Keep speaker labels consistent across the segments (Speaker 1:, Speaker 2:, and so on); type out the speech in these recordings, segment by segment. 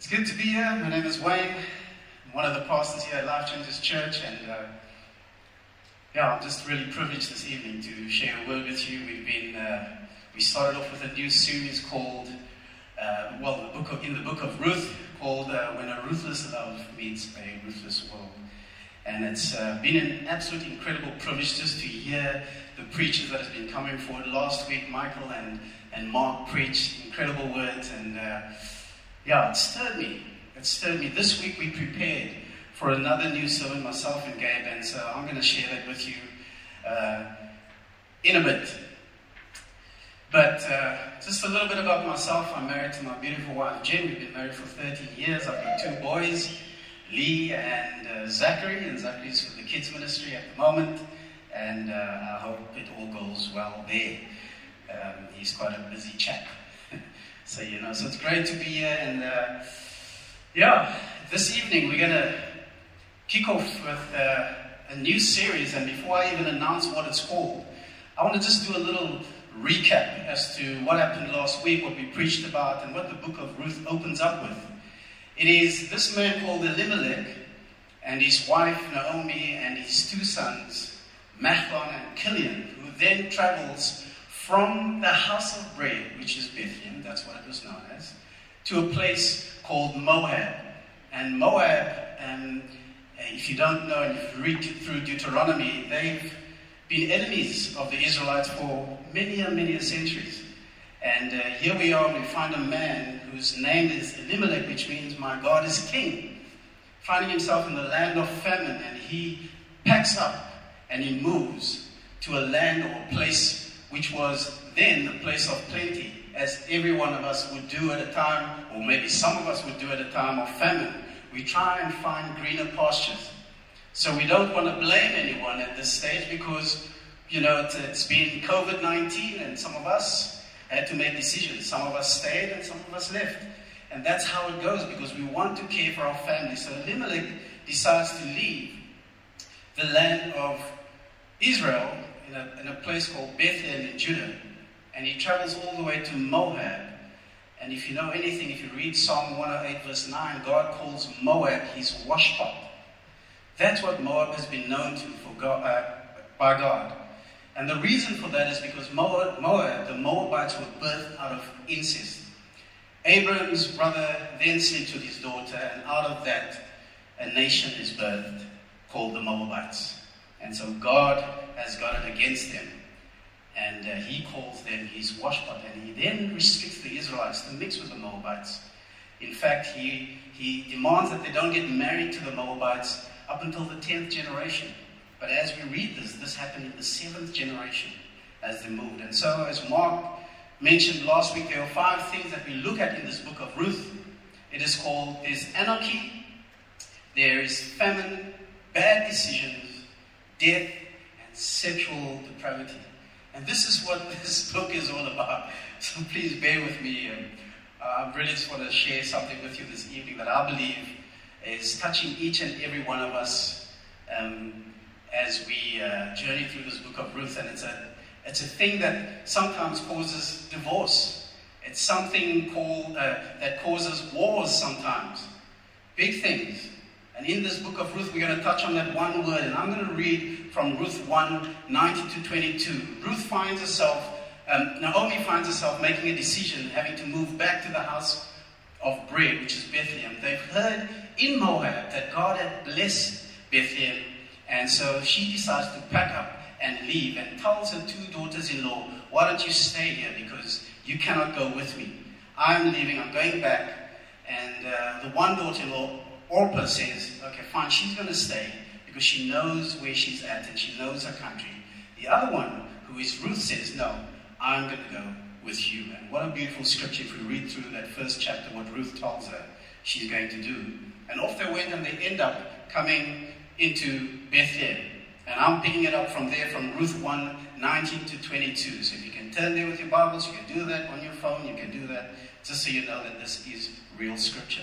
Speaker 1: It's good to be here. My name is Wayne. I'm one of the pastors here at Life Changes Church, and uh, yeah, I'm just really privileged this evening to share a word with you. We've been uh, we started off with a new series called uh, well, the book of, in the book of Ruth called uh, "When a Ruthless Love Meets a Ruthless World," and it's uh, been an absolute incredible privilege just to hear the preachers that have been coming forward. Last week, Michael and and Mark preached incredible words and uh, yeah, it stirred me. It stirred me. This week we prepared for another new sermon, myself and Gabe, and so I'm going to share that with you uh, in a bit. But uh, just a little bit about myself. I'm married to my beautiful wife Jen. We've been married for 13 years. I've got two boys, Lee and uh, Zachary, and Zachary's with the kids ministry at the moment. And uh, I hope it all goes well there. Um, he's quite a busy chap. So, you know, so it's great to be here. And uh, yeah, this evening we're going to kick off with uh, a new series. And before I even announce what it's called, I want to just do a little recap as to what happened last week, what we preached about, and what the book of Ruth opens up with. It is this man called Elimelech and his wife Naomi and his two sons, Mahlon and Chilion, who then travels from the house of bread, which is Bethlehem, that's what it was known as, to a place called Moab. And Moab, um, if you don't know and if you read through Deuteronomy, they've been enemies of the Israelites for many and many centuries. And uh, here we are, we find a man whose name is Elimelech, which means my God is king, finding himself in the land of famine, and he packs up and he moves to a land or a place which was then the place of plenty, as every one of us would do at a time, or maybe some of us would do at a time of famine. We try and find greener pastures. So we don't want to blame anyone at this stage because, you know, it's, been COVID 19 and some of us had to make decisions. Some of us stayed and some of us left. And that's how it goes because we want to care for our family. So Elimelech decides to leave the land of Israel in a, in a place called Bethel in Judah. And he travels all the way to Moab. And if you know anything, if you read Psalm 108, verse 9, God calls Moab his washpot. That's what Moab has been known to for God, uh, by God. And the reason for that is because Moab, Moab, the Moabites were birthed out of incest. Abram's brother then slept with his daughter, and out of that, a nation is birthed called the Moabites. And so God has got it against them. And uh, he calls them his washpot. And he then restricts the Israelites to mix with the Moabites. In fact, he, he demands that they don't get married to the Moabites up until the 10th generation. But as we read this, this happened in the 7th generation as they moved. And so, as Mark mentioned last week, there are five things that we look at in this book of Ruth. It is called there's anarchy, there is famine, bad decisions, death, sexual depravity. And this is what this book is all about. So please bear with me. Um, I really just want to share something with you this evening that I believe is touching each and every one of us um, as we uh, journey through this book of Ruth. And it's a, it's a thing that sometimes causes divorce. It's something called, uh, that causes wars sometimes. Big things. And in this book of Ruth, we're going to touch on that one word. And I'm going to read from Ruth 1 19 to 22. Ruth finds herself, um, Naomi finds herself making a decision, having to move back to the house of bread, which is Bethlehem. They've heard in Moab that God had blessed Bethlehem. And so she decides to pack up and leave and tells her two daughters in law, Why don't you stay here? Because you cannot go with me. I'm leaving, I'm going back. And uh, the one daughter in law Orpah says, okay, fine, she's going to stay because she knows where she's at and she knows her country. The other one, who is Ruth, says, no, I'm going to go with you. And what a beautiful scripture if we read through that first chapter, what Ruth tells her she's going to do. And off they went and they end up coming into Bethlehem. And I'm picking it up from there from Ruth 1 19 to 22. So if you can turn there with your Bibles, you can do that on your phone, you can do that just so you know that this is real scripture.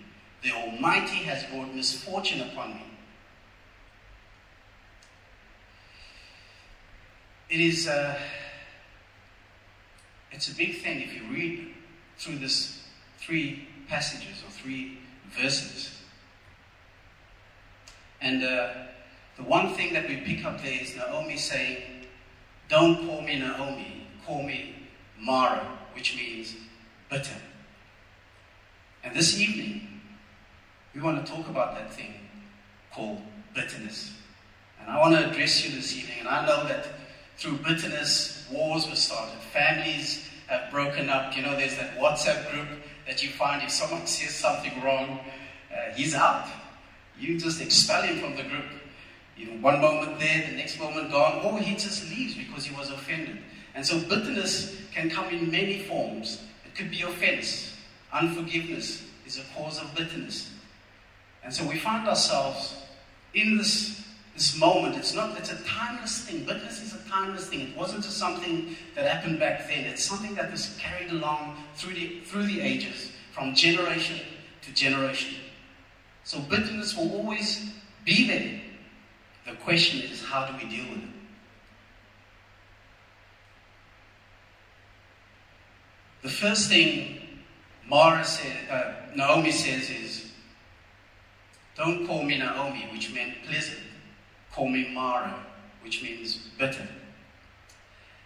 Speaker 1: The Almighty has brought misfortune upon me. It is uh, it's a big thing if you read through this three passages or three verses. And uh, the one thing that we pick up there is Naomi saying, Don't call me Naomi, call me Mara, which means bitter. And this evening, we want to talk about that thing called bitterness. And I want to address you this evening. And I know that through bitterness, wars were started, families have broken up. You know, there's that WhatsApp group that you find if someone says something wrong, uh, he's out. You just expel him from the group. You know, one moment there, the next moment gone, or he just leaves because he was offended. And so bitterness can come in many forms. It could be offense. Unforgiveness is a cause of bitterness. And so we find ourselves in this, this moment. It's not, it's a timeless thing. Bitterness is a timeless thing. It wasn't just something that happened back then. It's something that was carried along through the, through the ages, from generation to generation. So bitterness will always be there. The question is, how do we deal with it? The first thing Mara said, uh, Naomi says is, don't call me Naomi, which meant pleasant. Call me Mara, which means bitter.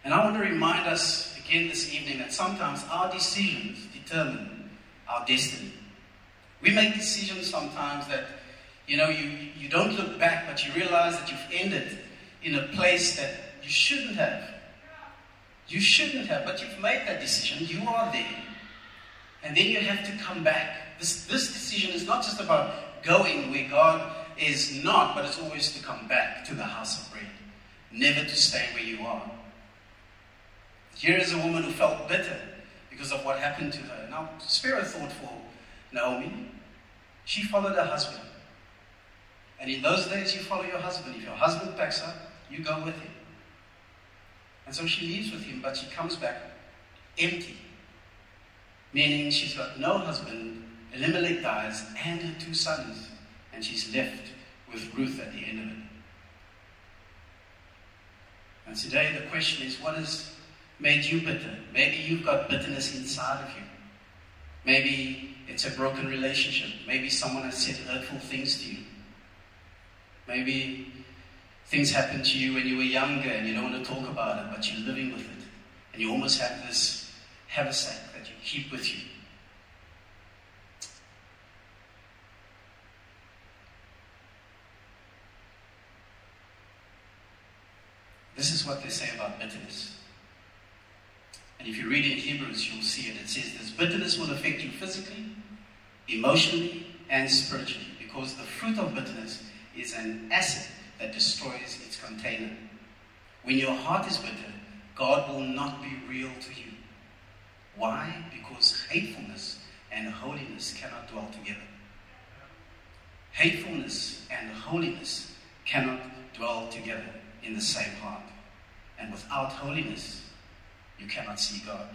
Speaker 1: And I want to remind us again this evening that sometimes our decisions determine our destiny. We make decisions sometimes that, you know, you, you don't look back, but you realize that you've ended in a place that you shouldn't have. You shouldn't have, but you've made that decision. You are there. And then you have to come back. This, this decision is not just about going where God is not, but it's always to come back to the house of bread, never to stay where you are. Here is a woman who felt bitter because of what happened to her. Now, spare a thought for Naomi. She followed her husband. And in those days, you follow your husband. If your husband packs up, you go with him. And so she leaves with him, but she comes back empty. Meaning she's got no husband, Elimelech dies, and her two sons. And she's left with Ruth at the end of it. And today the question is what has made you bitter? Maybe you've got bitterness inside of you. Maybe it's a broken relationship. Maybe someone has said hurtful things to you. Maybe things happened to you when you were younger and you don't want to talk about it, but you're living with it. And you almost have this haversack that you keep with you. This is what they say about bitterness. And if you read in Hebrews, you'll see it. It says this bitterness will affect you physically, emotionally, and spiritually because the fruit of bitterness is an acid that destroys its container. When your heart is bitter, God will not be real to you. Why? Because hatefulness and holiness cannot dwell together. Hatefulness and holiness cannot dwell together in the same heart. And without holiness, you cannot see God.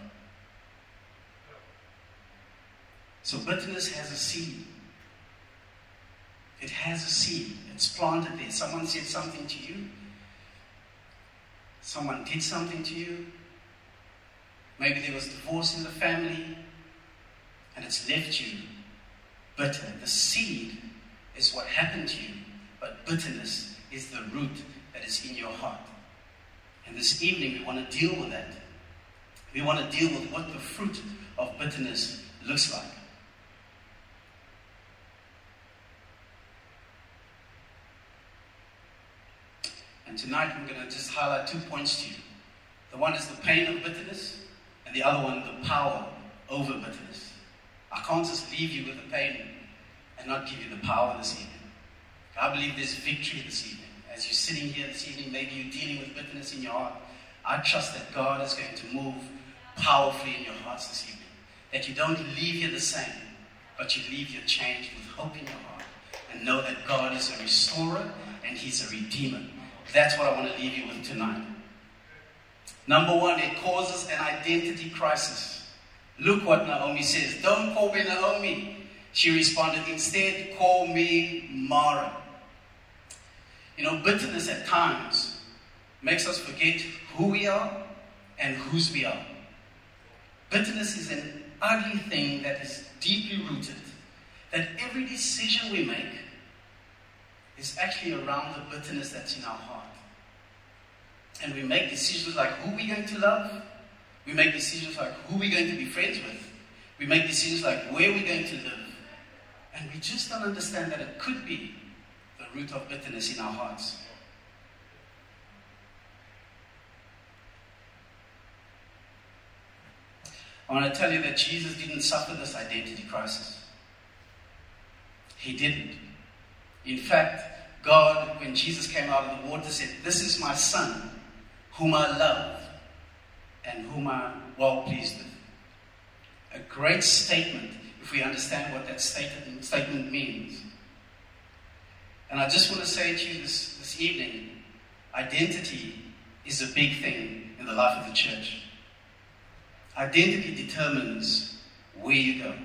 Speaker 1: So bitterness has a seed. It has a seed. It's planted there. Someone said something to you. Someone did something to you. Maybe there was divorce in the family and it's left you bitter. The seed is what happened to you, but bitterness is the root that is in your heart. And this evening we want to deal with that. We want to deal with what the fruit of bitterness looks like. And tonight I'm going to just highlight two points to you. The one is the pain of bitterness, and the other one, the power over bitterness. I can't just leave you with the pain and not give you the power this evening. I believe there's victory this evening. As you're sitting here this evening, maybe you're dealing with bitterness in your heart. I trust that God is going to move powerfully in your hearts this evening. That you don't leave here the same, but you leave here changed with hope in your heart, and know that God is a restorer and He's a redeemer. That's what I want to leave you with tonight. Number one, it causes an identity crisis. Look what Naomi says. Don't call me Naomi. She responded, instead, call me Mara. You know, bitterness at times makes us forget who we are and whose we are. Bitterness is an ugly thing that is deeply rooted, that every decision we make is actually around the bitterness that's in our heart. And we make decisions like who we're going to love, we make decisions like who we're going to be friends with, we make decisions like where we're going to live. And we just don't understand that it could be root of bitterness in our hearts. I want to tell you that Jesus didn't suffer this identity crisis. He didn't. In fact, God, when Jesus came out of the water, said, This is my son, whom I love and whom I'm well pleased with. A great statement if we understand what that statement, statement means. And I just want to say to you this, this evening identity is a big thing in the life of the church. Identity determines where you go.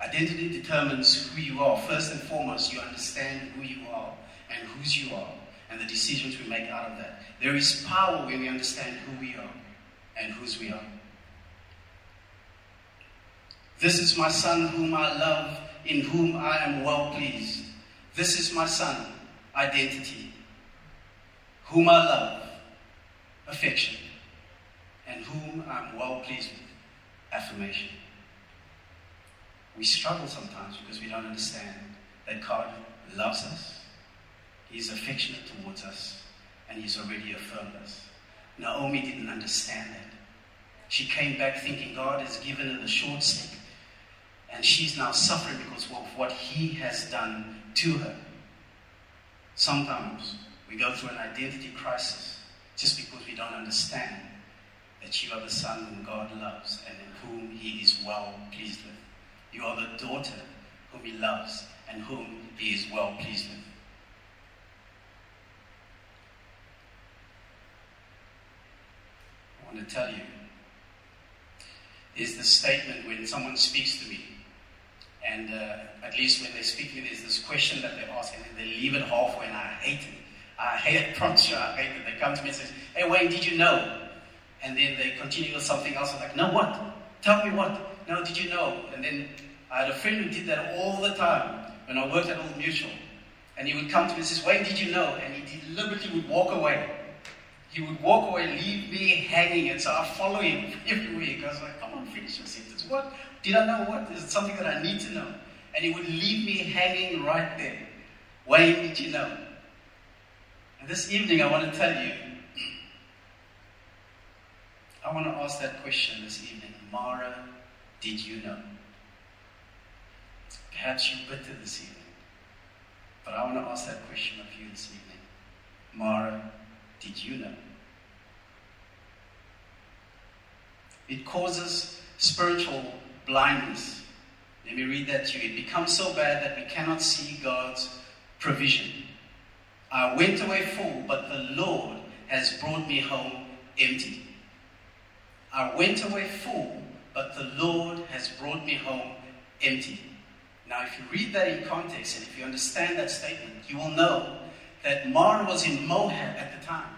Speaker 1: Identity determines who you are. First and foremost, you understand who you are and whose you are and the decisions we make out of that. There is power when we understand who we are and whose we are. This is my son whom I love, in whom I am well pleased. This is my son, identity, whom I love, affection, and whom I'm well pleased with, affirmation. We struggle sometimes because we don't understand that God loves us, He is affectionate towards us, and He's already affirmed us. Naomi didn't understand that. She came back thinking God has given her the short stick, and she's now suffering because of what He has done to her. Sometimes we go through an identity crisis just because we don't understand that you are the son whom God loves and in whom He is well pleased with. You are the daughter whom He loves and whom He is well pleased with. I want to tell you is the statement when someone speaks to me, and uh, at least when they speak to me, there's this question that they ask, and they leave it halfway, and I hate it. I hate it, promise you, I hate it. They come to me and say, Hey, Wayne, did you know? And then they continue with something else. I'm like, No, what? Tell me what? No, did you know? And then I had a friend who did that all the time when I worked at Old Mutual. And he would come to me and say, Wayne, did you know? And he deliberately would walk away. He would walk away, leave me hanging, and so I follow him every week. I was like, come on, finish your sentence. What? Did I know what? Is it something that I need to know? And he would leave me hanging right there. Wayne, did you know? And this evening, I want to tell you, I want to ask that question this evening. Mara, did you know? Perhaps you're bitter this evening. But I want to ask that question of you this evening. Mara, did you know? It causes spiritual blindness. Let me read that to you. It becomes so bad that we cannot see God's provision. I went away full, but the Lord has brought me home empty. I went away full, but the Lord has brought me home empty. Now, if you read that in context and if you understand that statement, you will know that Mara was in Moab at the time.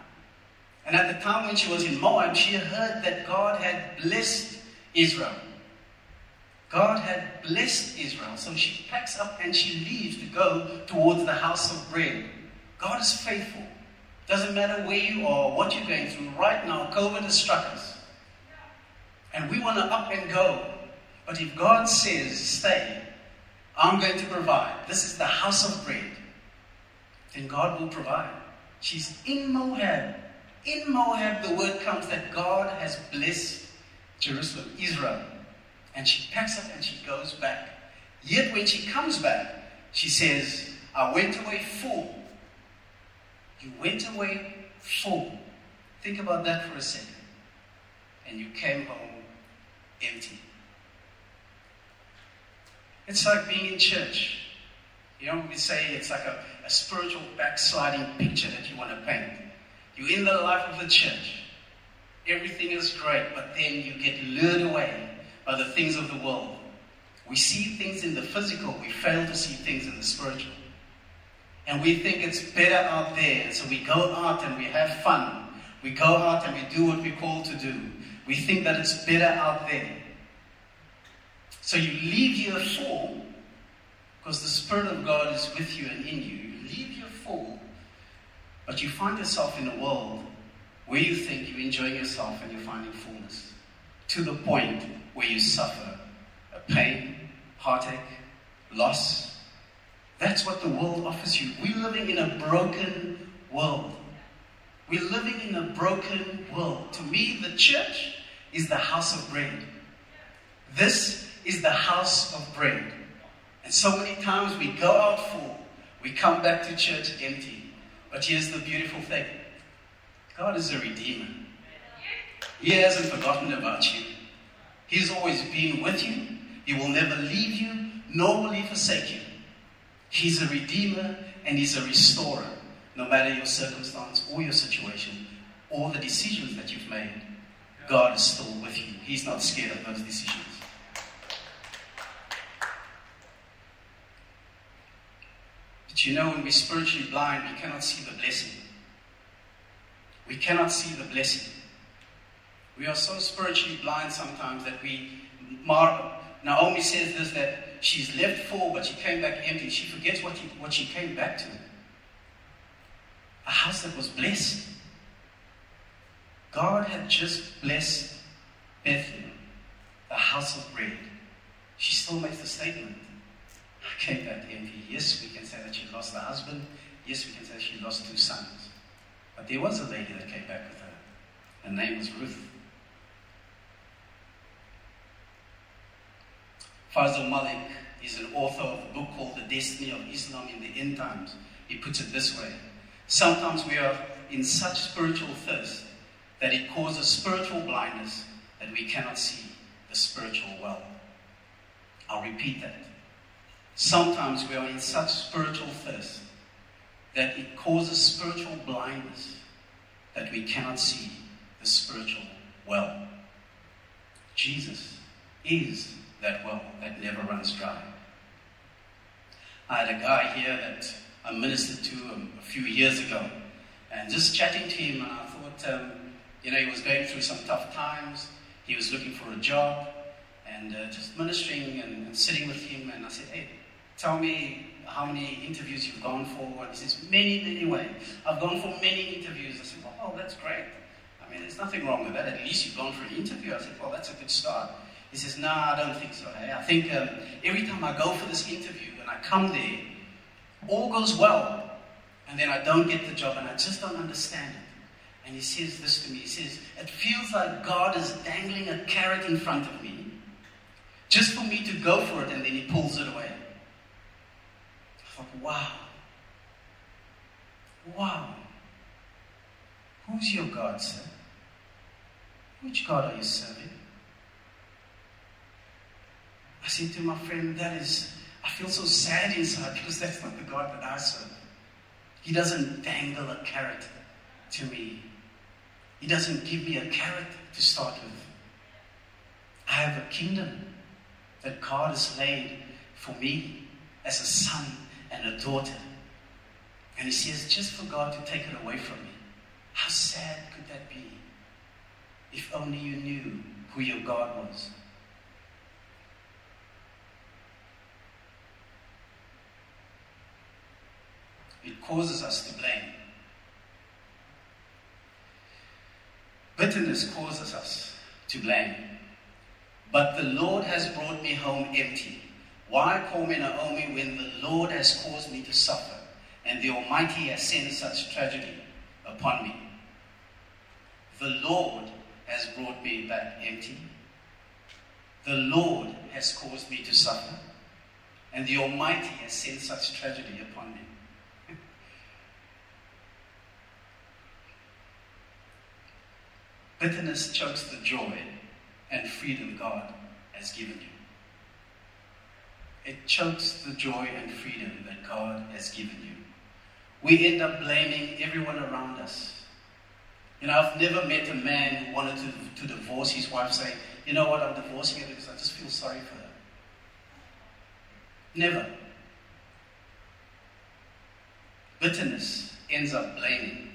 Speaker 1: And at the time when she was in Moab, she heard that God had blessed Israel. God had blessed Israel. So she packs up and she leaves to go towards the house of bread. God is faithful. Doesn't matter where you are, what you're going through. Right now, COVID has struck us. And we want to up and go. But if God says, stay, I'm going to provide. This is the house of bread. Then God will provide. She's in Moab. In Moab, the word comes that God has blessed Jerusalem, Israel. And she packs up and she goes back. Yet when she comes back, she says, I went away full. You went away full. Think about that for a second. And you came home empty. It's like being in church. You know, we say it's like a, a spiritual backsliding picture that you want to paint. You're in the life of the church. Everything is great, but then you get lured away by the things of the world. We see things in the physical, we fail to see things in the spiritual. And we think it's better out there, so we go out and we have fun. We go out and we do what we're called to do. We think that it's better out there. So you leave your full because the Spirit of God is with you and in you. You leave your full, but you find yourself in a world where you think you're enjoying yourself and you're finding fullness to the point where you suffer a pain, heartache, loss. That's what the world offers you. We're living in a broken world. We're living in a broken world. To me, the church is the house of bread. This is the house of bread. And so many times we go out full, we come back to church empty. But here's the beautiful thing God is a redeemer. He hasn't forgotten about you. He's always been with you. He will never leave you, nor will he forsake you. He's a redeemer and he's a restorer, no matter your circumstance or your situation or the decisions that you've made. God is still with you. He's not scared of those decisions. But you know, when we're spiritually blind, we cannot see the blessing. We cannot see the blessing. We are so spiritually blind sometimes that we mar- Naomi says this that she's left full, but she came back empty. She forgets what, she, what she came back to. A house that was blessed. God had just blessed Bethlehem, the house of bread. She still makes the statement. I came back empty. Yes, we can say that she lost the husband. Yes, we can say she lost two sons. But there was a lady that came back with her. Her name was Ruth. Faisal Malick is an author of a book called The Destiny of Islam in the End Times. He puts it this way Sometimes we are in such spiritual thirst that it causes spiritual blindness that we cannot see the spiritual well. I'll repeat that. Sometimes we are in such spiritual thirst that it causes spiritual blindness that we cannot see the spiritual well. Jesus is that well that never runs dry. I had a guy here that I ministered to a, few years ago, and just chatting to him, and I thought, um, you know, he was going through some tough times. He was looking for a job, and uh, just ministering and, and, sitting with him. And I said, hey, tell me how many interviews you've gone for. And he says, many, many ways. I've gone for many interviews. I said, well, oh, that's great. I mean, there's nothing wrong with that. At least you've gone for an interview. I said, well, that's a good start. He says, no, nah, I don't think so. Hey? I think um, every time I go for this interview and I come there, all goes well. And then I don't get the job and I just don't understand it. And he says this to me. He says, It feels like God is dangling a carrot in front of me just for me to go for it and then he pulls it away. I thought, wow. Wow. Who's your God, sir? Which God are you serving? I said to my friend, that is, I feel so sad inside because that's not the God that I serve. He doesn't dangle a carrot to me. He doesn't give me a carrot to start with. I have a kingdom that God has laid for me as a son and a daughter. And he says, just for God to take it away from me. How sad could that be? If only you knew who your God was. It causes us to blame. Bitterness causes us to blame. But the Lord has brought me home empty. Why call me Naomi when the Lord has caused me to suffer and the Almighty has sent such tragedy upon me? The Lord has brought me back empty. The Lord has caused me to suffer and the Almighty has sent such tragedy upon me. Bitterness chokes the joy and freedom God has given you. it chokes the joy and freedom that God has given you. We end up blaming everyone around us. You know, I've never met a man who wanted to, to divorce his wife say, you know what, I'm divorcing her because I just feel sorry for her. Never. Bitterness ends up blaming.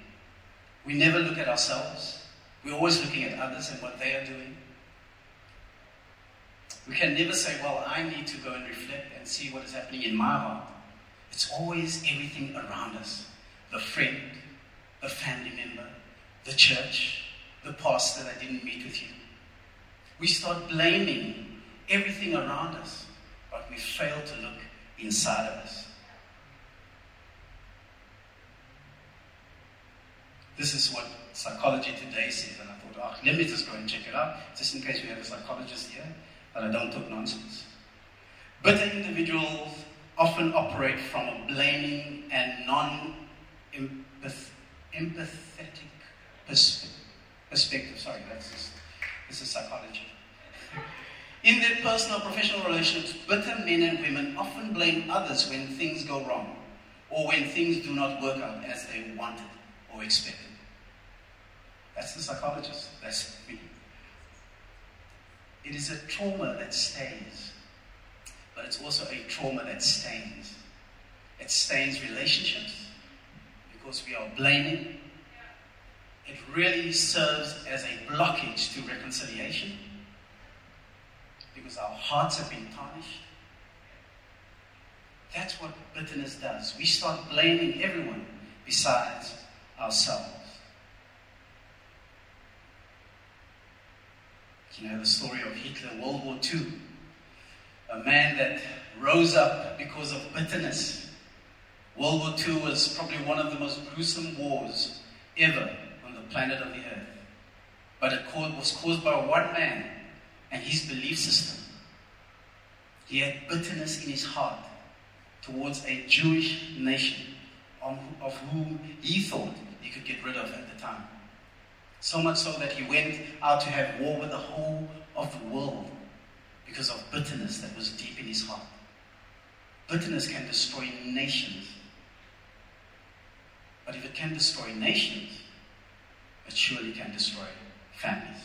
Speaker 1: We never look at ourselves. We're always looking at others and what they are doing. We can never say, well, I need to go and reflect and see what is happening in my heart. It's always everything around us the friend, the family member, the church, the pastor that didn't meet with you. We start blaming everything around us, but we fail to look inside of us. This is what Psychology Today says, and I thought, oh, let me just go and check it out, just in case we have a psychologist here, that I don't talk nonsense. Bitter individuals often operate from a blaming and non empathetic perspective. Sorry, that's just, this is psychology. In their personal professional relationships, bitter men and women often blame others when things go wrong or when things do not work out as they wanted or expected. That's the psychologist. That's me. It is a trauma that stays, but it's also a trauma that stains. It stains relationships because we are blaming. It really serves as a blockage to reconciliation because our hearts have been tarnished. That's what bitterness does. We start blaming everyone besides ourselves. You know the story of Hitler, World War II. A man that rose up because of bitterness. World War II was probably one of the most gruesome wars ever on the planet of the earth. But it was caused by one man and his belief system. He had bitterness in his heart towards a Jewish nation of whom he thought he could get rid of at the time. So much so that he went out to have war with the whole of the world because of bitterness that was deep in his heart. Bitterness can destroy nations. But if it can destroy nations, it surely can destroy families.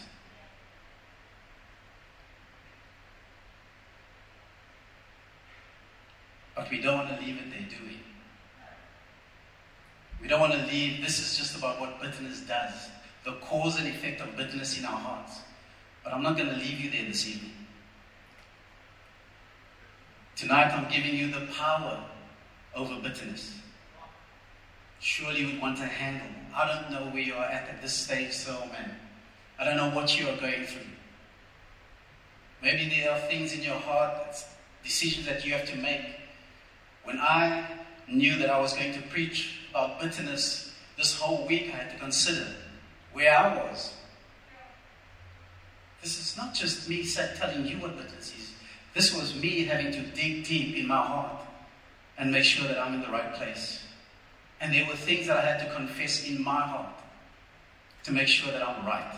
Speaker 1: But we don't want to leave it there, do we? We don't want to leave. This is just about what bitterness does the cause and effect of bitterness in our hearts. But I'm not going to leave you there this evening. Tonight I'm giving you the power over bitterness. Surely you would want to handle. I don't know where you are at at this stage, so man. I don't know what you are going through. Maybe there are things in your heart, decisions that you have to make. When I knew that I was going to preach about bitterness this whole week, I had to consider where I was. This is not just me telling you what bitterness is. This was me having to dig deep in my heart and make sure that I'm in the right place. And there were things that I had to confess in my heart to make sure that I'm right.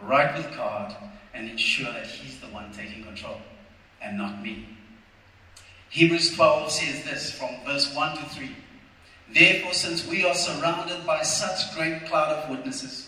Speaker 1: Right with God and ensure that He's the one taking control and not me. Hebrews 12 says this from verse 1 to 3. Therefore, since we are surrounded by such great cloud of witnesses,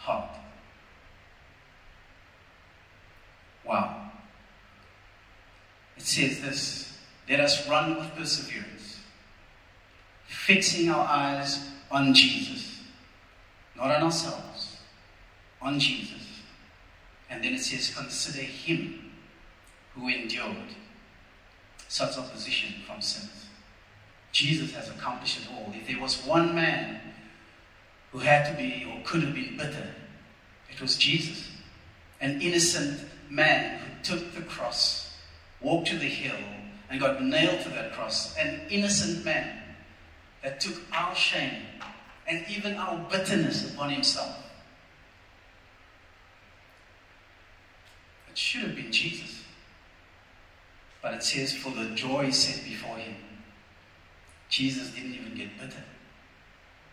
Speaker 1: heart. Wow. It says this let us run with perseverance, fixing our eyes on Jesus, not on ourselves, on Jesus. And then it says, consider him who endured such opposition from sinners. Jesus has accomplished it all. If there was one man who had to be or could have been bitter. It was Jesus, an innocent man who took the cross, walked to the hill, and got nailed to that cross, an innocent man that took our shame and even our bitterness upon himself. It should have been Jesus. But it says, for the joy set before him. Jesus didn't even get bitter,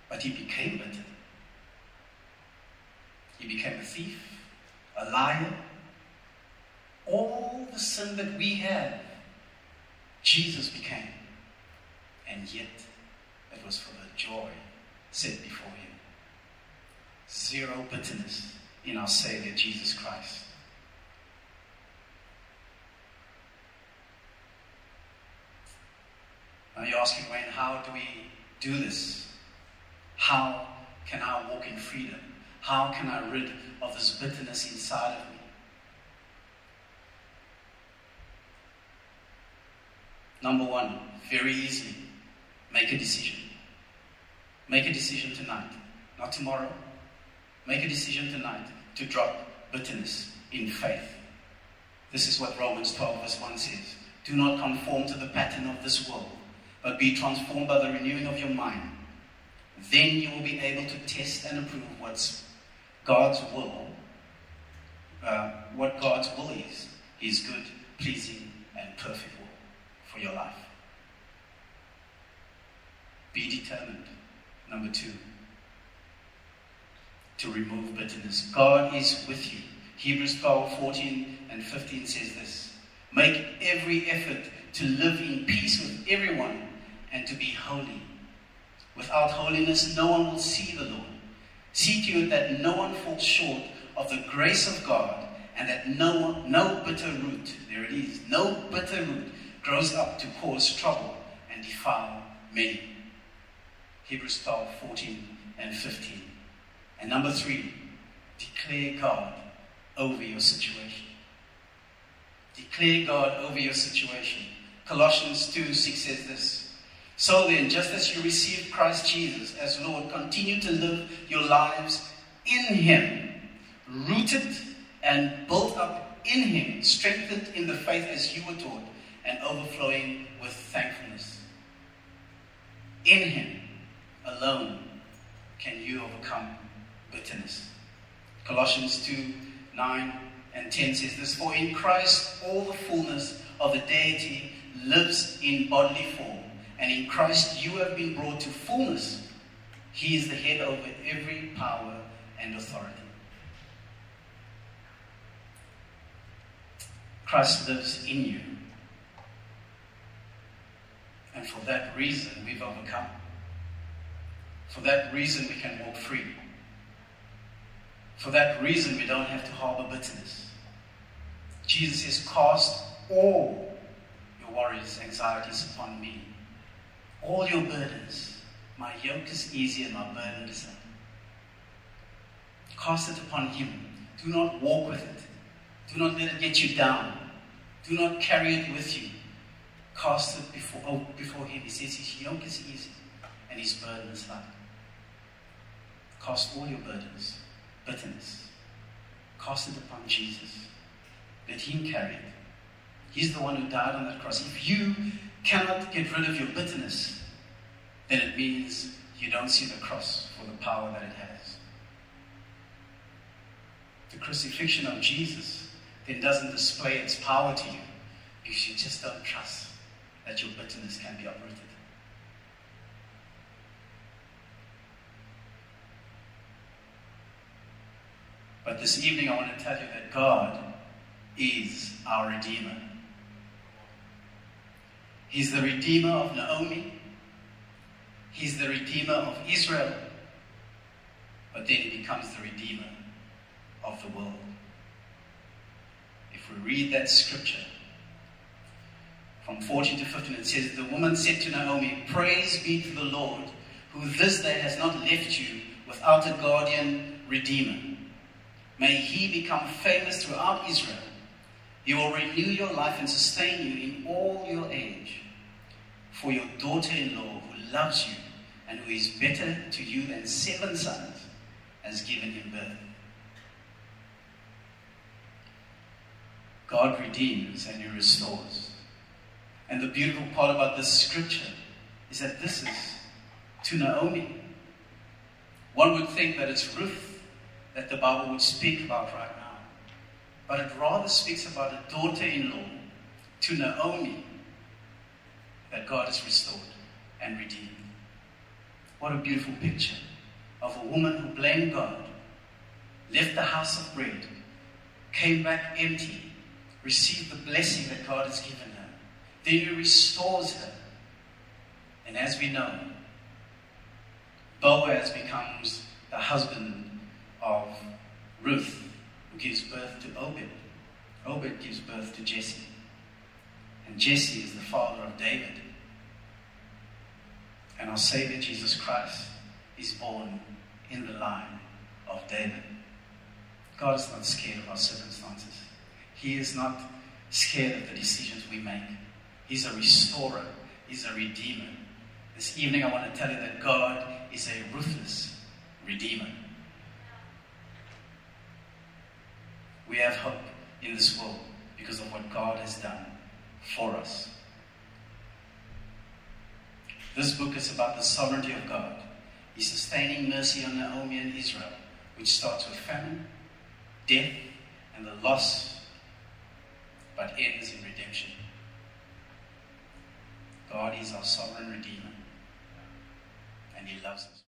Speaker 1: but he became bitter. He became a thief, a liar. All the sin that we have, Jesus became. And yet, it was for the joy set before him. Zero bitterness in our Savior Jesus Christ. Now you're asking, Wayne, how do we do this? How can I walk in freedom? How can I rid of this bitterness inside of me? Number one, very easily, make a decision. Make a decision tonight, not tomorrow. Make a decision tonight to drop bitterness in faith. This is what Romans 12, verse 1 says. Do not conform to the pattern of this world, but be transformed by the renewing of your mind. Then you will be able to test and approve what's God's will, uh, what God's will is, His good, pleasing, and perfect will for your life. Be determined. Number two, to remove bitterness. God is with you. Hebrews 12, 14, and 15 says this Make every effort to live in peace with everyone and to be holy. Without holiness, no one will see the Lord. See to it that no one falls short of the grace of God and that no, no bitter root, there it is, no bitter root grows up to cause trouble and defile many. Hebrews 12, 14, and 15. And number three, declare God over your situation. Declare God over your situation. Colossians 2 6 says this. So then, just as you received Christ Jesus as Lord, continue to live your lives in Him, rooted and built up in Him, strengthened in the faith as you were taught, and overflowing with thankfulness. In Him alone can you overcome bitterness. Colossians 2 9 and 10 says this For in Christ all the fullness of the deity lives in bodily form, and in Christ you have been brought to fullness. He is the head over every power and authority. Christ lives in you. And for that reason, we've overcome. For that reason, we can walk free. For that reason, we don't have to harbor bitterness. Jesus says, Cast all your worries, anxieties upon me. All your burdens. My yoke is easy and my burden is light. Cast it upon Him. Do not walk with it. Do not let it get you down. Do not carry it with you. Cast it before, oh, before Him. He says His yoke is easy and His burden is light. Cast all your burdens, bitterness. Cast it upon Jesus. Let Him carry it. He's the one who died on that cross. If you cannot get rid of your bitterness, then it means you don't see the cross for the power that it has. The crucifixion of Jesus then doesn't display its power to you because you just don't trust that your bitterness can be uprooted. But this evening, I want to tell you that God is our Redeemer. He's the Redeemer of Naomi. He's the Redeemer of Israel. But then He becomes the Redeemer of the world. If we read that scripture from 14 to 15, it says, The woman said to Naomi, Praise be to the Lord, who this day has not left you without a guardian redeemer. May he become famous throughout Israel. He will renew your life and sustain you in all your age. For your daughter in law, who loves you and who is better to you than seven sons, has given him birth. God redeems and he restores. And the beautiful part about this scripture is that this is to Naomi. One would think that it's Ruth that the Bible would speak about right but it rather speaks about a daughter in law to Naomi that God has restored and redeemed. What a beautiful picture of a woman who blamed God, left the house of bread, came back empty, received the blessing that God has given her. Then He restores her. And as we know, Boaz becomes the husband of Ruth, gives birth to Obed. Obed gives birth to Jesse. And Jesse is the father of David. And our Savior Jesus Christ is born in the line of David. God is not scared of our circumstances. He is not scared of the decisions we make. He's a restorer, He's a redeemer. This evening, I want to tell you that God is a ruthless redeemer. We have hope in this world because of what God has done for us. This book is about the sovereignty of God. His sustaining mercy on Naomi and Israel, which starts with famine, death, and the loss, but ends in redemption. God is our sovereign Redeemer, and He loves us.